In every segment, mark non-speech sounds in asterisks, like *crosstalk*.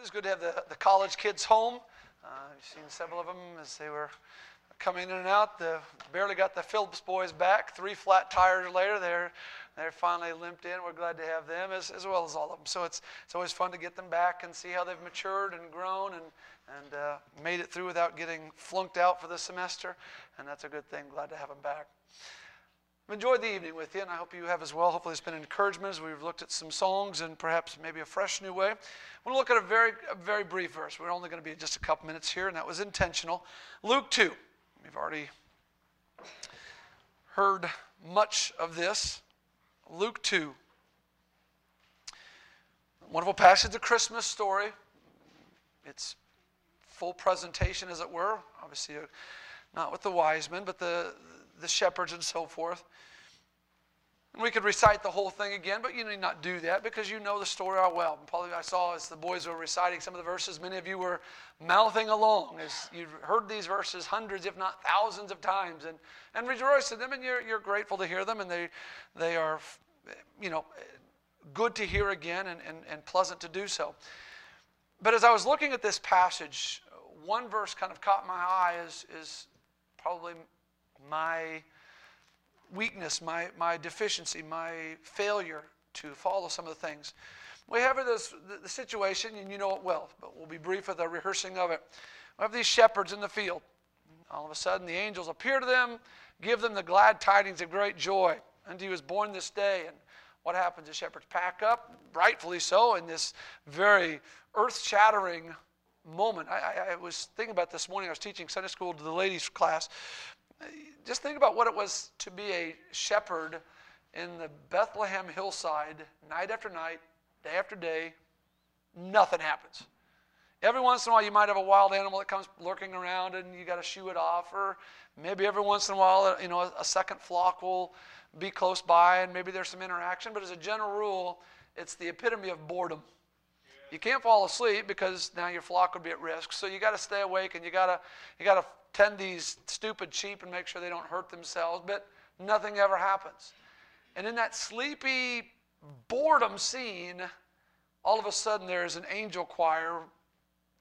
It's good to have the, the college kids home. Uh, you've seen several of them as they were coming in and out. The, barely got the Phillips boys back. Three flat tires later, they're, they're finally limped in. We're glad to have them as, as well as all of them. So it's, it's always fun to get them back and see how they've matured and grown and, and uh, made it through without getting flunked out for the semester. And that's a good thing. Glad to have them back. I've enjoyed the evening with you, and I hope you have as well. Hopefully, it's been encouragement as we've looked at some songs and perhaps maybe a fresh new way. Want to look at a very, a very brief verse. We're only going to be just a couple minutes here, and that was intentional. Luke 2. We've already heard much of this. Luke 2. Wonderful passage, of the Christmas story. It's full presentation, as it were. Obviously, uh, not with the wise men, but the the shepherds and so forth. And we could recite the whole thing again, but you need not do that because you know the story all well. And probably I saw as the boys were reciting some of the verses, many of you were mouthing along as you've heard these verses hundreds, if not thousands of times, and, and rejoice in them, and you're, you're grateful to hear them, and they, they are, you know, good to hear again and, and, and pleasant to do so. But as I was looking at this passage, one verse kind of caught my eye is, is probably my weakness, my, my deficiency, my failure to follow some of the things. We have this, the situation, and you know it well, but we'll be brief with our rehearsing of it. We have these shepherds in the field. All of a sudden, the angels appear to them, give them the glad tidings of great joy. And he was born this day. And what happens? The shepherds pack up, rightfully so, in this very earth shattering moment. I, I, was thinking about this morning. I was teaching Sunday school to the ladies' class, just think about what it was to be a shepherd in the Bethlehem hillside, night after night, day after day. Nothing happens. Every once in a while, you might have a wild animal that comes lurking around and you got to shoo it off. Or maybe every once in a while, you know, a second flock will be close by and maybe there's some interaction. But as a general rule, it's the epitome of boredom. You can't fall asleep because now your flock would be at risk. So you got to stay awake and you got to you got to tend these stupid sheep and make sure they don't hurt themselves, but nothing ever happens. And in that sleepy boredom scene, all of a sudden there's an angel choir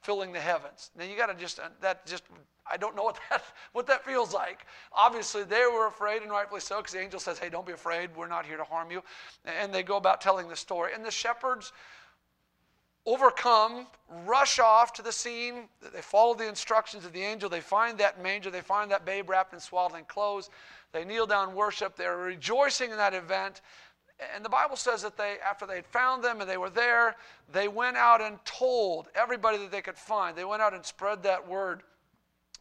filling the heavens. Now you got to just uh, that just I don't know what *laughs* that what that feels like. Obviously they were afraid and rightfully so because the angel says, "Hey, don't be afraid. We're not here to harm you." And they go about telling the story. And the shepherds overcome, rush off to the scene. They follow the instructions of the angel. They find that manger. They find that babe wrapped in swaddling clothes. They kneel down, worship. They're rejoicing in that event. And the Bible says that they, after they had found them and they were there, they went out and told everybody that they could find. They went out and spread that word.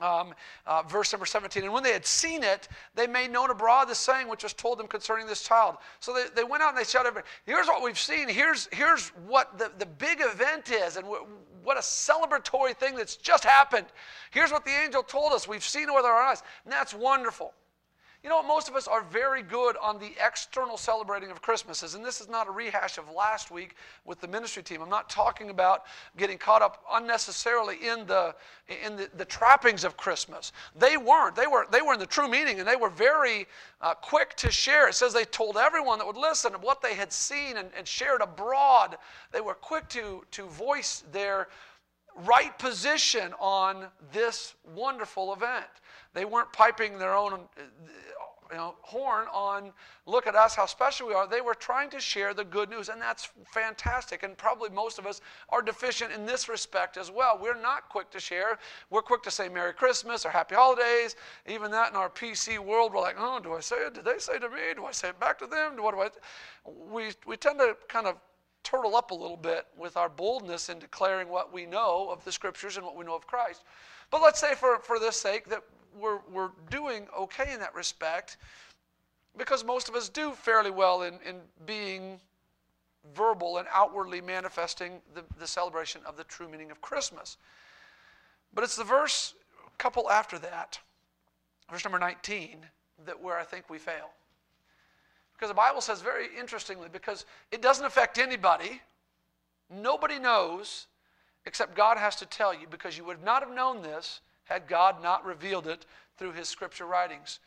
Um, uh, verse number 17. And when they had seen it, they made known abroad the saying which was told them concerning this child. So they, they went out and they shouted, Here's what we've seen. Here's, here's what the, the big event is, and w- what a celebratory thing that's just happened. Here's what the angel told us. We've seen it with our eyes. And that's wonderful. You know, most of us are very good on the external celebrating of Christmases, and this is not a rehash of last week with the ministry team. I'm not talking about getting caught up unnecessarily in the in the, the trappings of Christmas. They weren't. They were they were in the true meaning, and they were very uh, quick to share. It says they told everyone that would listen of what they had seen and, and shared abroad. They were quick to to voice their right position on this wonderful event. They weren't piping their own you know, horn on, look at us, how special we are. They were trying to share the good news, and that's fantastic. And probably most of us are deficient in this respect as well. We're not quick to share. We're quick to say Merry Christmas or Happy Holidays. Even that in our PC world, we're like, oh, do I say it? Did they say to me? Do I say it back to them? What do I? We, we tend to kind of turtle up a little bit with our boldness in declaring what we know of the scriptures and what we know of Christ. But let's say, for, for this sake, that we're, we're doing okay in that respect because most of us do fairly well in, in being verbal and outwardly manifesting the, the celebration of the true meaning of Christmas. But it's the verse couple after that, verse number 19, that where I think we fail. Because the Bible says very interestingly, because it doesn't affect anybody, nobody knows except God has to tell you, because you would not have known this had God not revealed it through his scripture writings.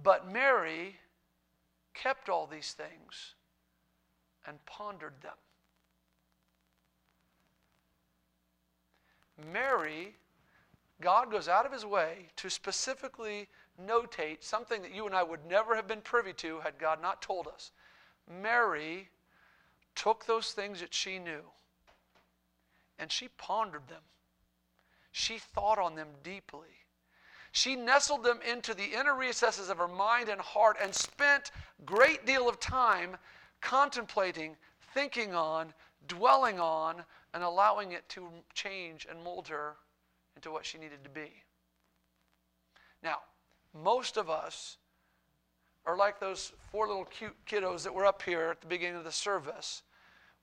But Mary kept all these things and pondered them. Mary, God goes out of his way to specifically notate something that you and I would never have been privy to had God not told us. Mary took those things that she knew and she pondered them. She thought on them deeply. She nestled them into the inner recesses of her mind and heart and spent great deal of time contemplating, thinking on, dwelling on, and allowing it to change and mold her into what she needed to be. Now, most of us are like those four little cute kiddos that were up here at the beginning of the service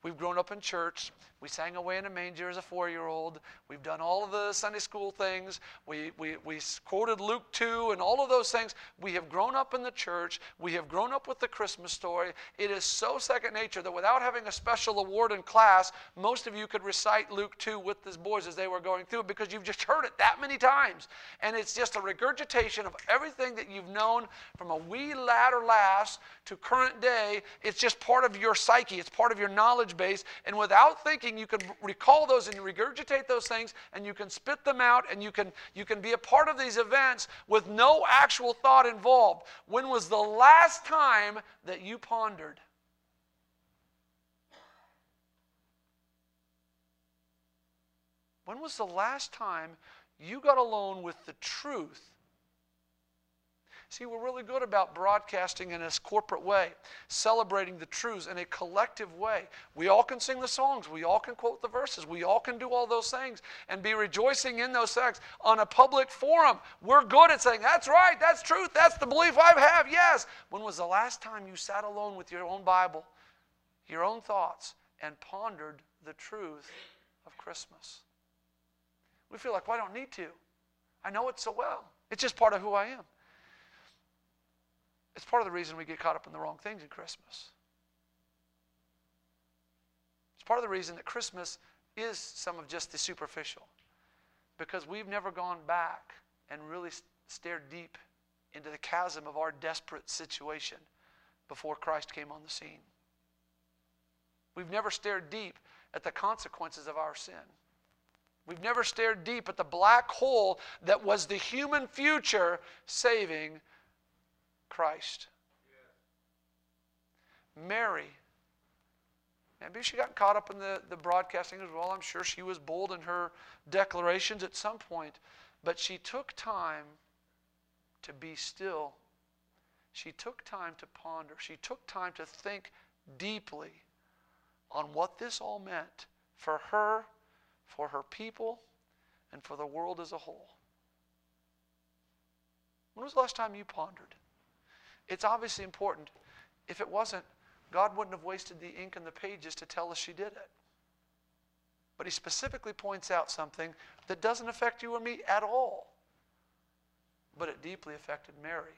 We've grown up in church. We sang away in a manger as a four year old. We've done all of the Sunday school things. We, we, we quoted Luke 2 and all of those things. We have grown up in the church. We have grown up with the Christmas story. It is so second nature that without having a special award in class, most of you could recite Luke 2 with the boys as they were going through it because you've just heard it that many times. And it's just a regurgitation of everything that you've known from a wee lad or lass to current day. It's just part of your psyche, it's part of your knowledge knowledge base, and without thinking, you can recall those and regurgitate those things, and you can spit them out, and you can, you can be a part of these events with no actual thought involved. When was the last time that you pondered? When was the last time you got alone with the truth See, we're really good about broadcasting in a corporate way, celebrating the truths in a collective way. We all can sing the songs, we all can quote the verses, we all can do all those things and be rejoicing in those things on a public forum. We're good at saying, That's right, that's truth, that's the belief I have, yes. When was the last time you sat alone with your own Bible, your own thoughts, and pondered the truth of Christmas? We feel like, well, I don't need to. I know it so well. It's just part of who I am. It's part of the reason we get caught up in the wrong things in Christmas. It's part of the reason that Christmas is some of just the superficial. Because we've never gone back and really stared deep into the chasm of our desperate situation before Christ came on the scene. We've never stared deep at the consequences of our sin. We've never stared deep at the black hole that was the human future saving Christ. Mary, maybe she got caught up in the, the broadcasting as well. I'm sure she was bold in her declarations at some point, but she took time to be still. She took time to ponder. She took time to think deeply on what this all meant for her, for her people, and for the world as a whole. When was the last time you pondered? It's obviously important. If it wasn't, God wouldn't have wasted the ink and the pages to tell us she did it. But he specifically points out something that doesn't affect you or me at all. But it deeply affected Mary.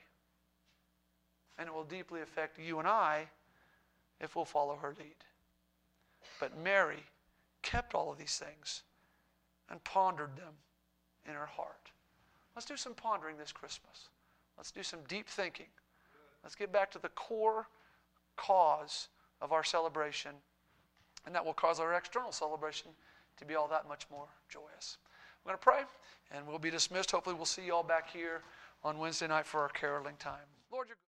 And it will deeply affect you and I if we'll follow her lead. But Mary kept all of these things and pondered them in her heart. Let's do some pondering this Christmas. Let's do some deep thinking. Let's get back to the core cause of our celebration, and that will cause our external celebration to be all that much more joyous. I'm going to pray, and we'll be dismissed. Hopefully, we'll see you all back here on Wednesday night for our caroling time. Lord,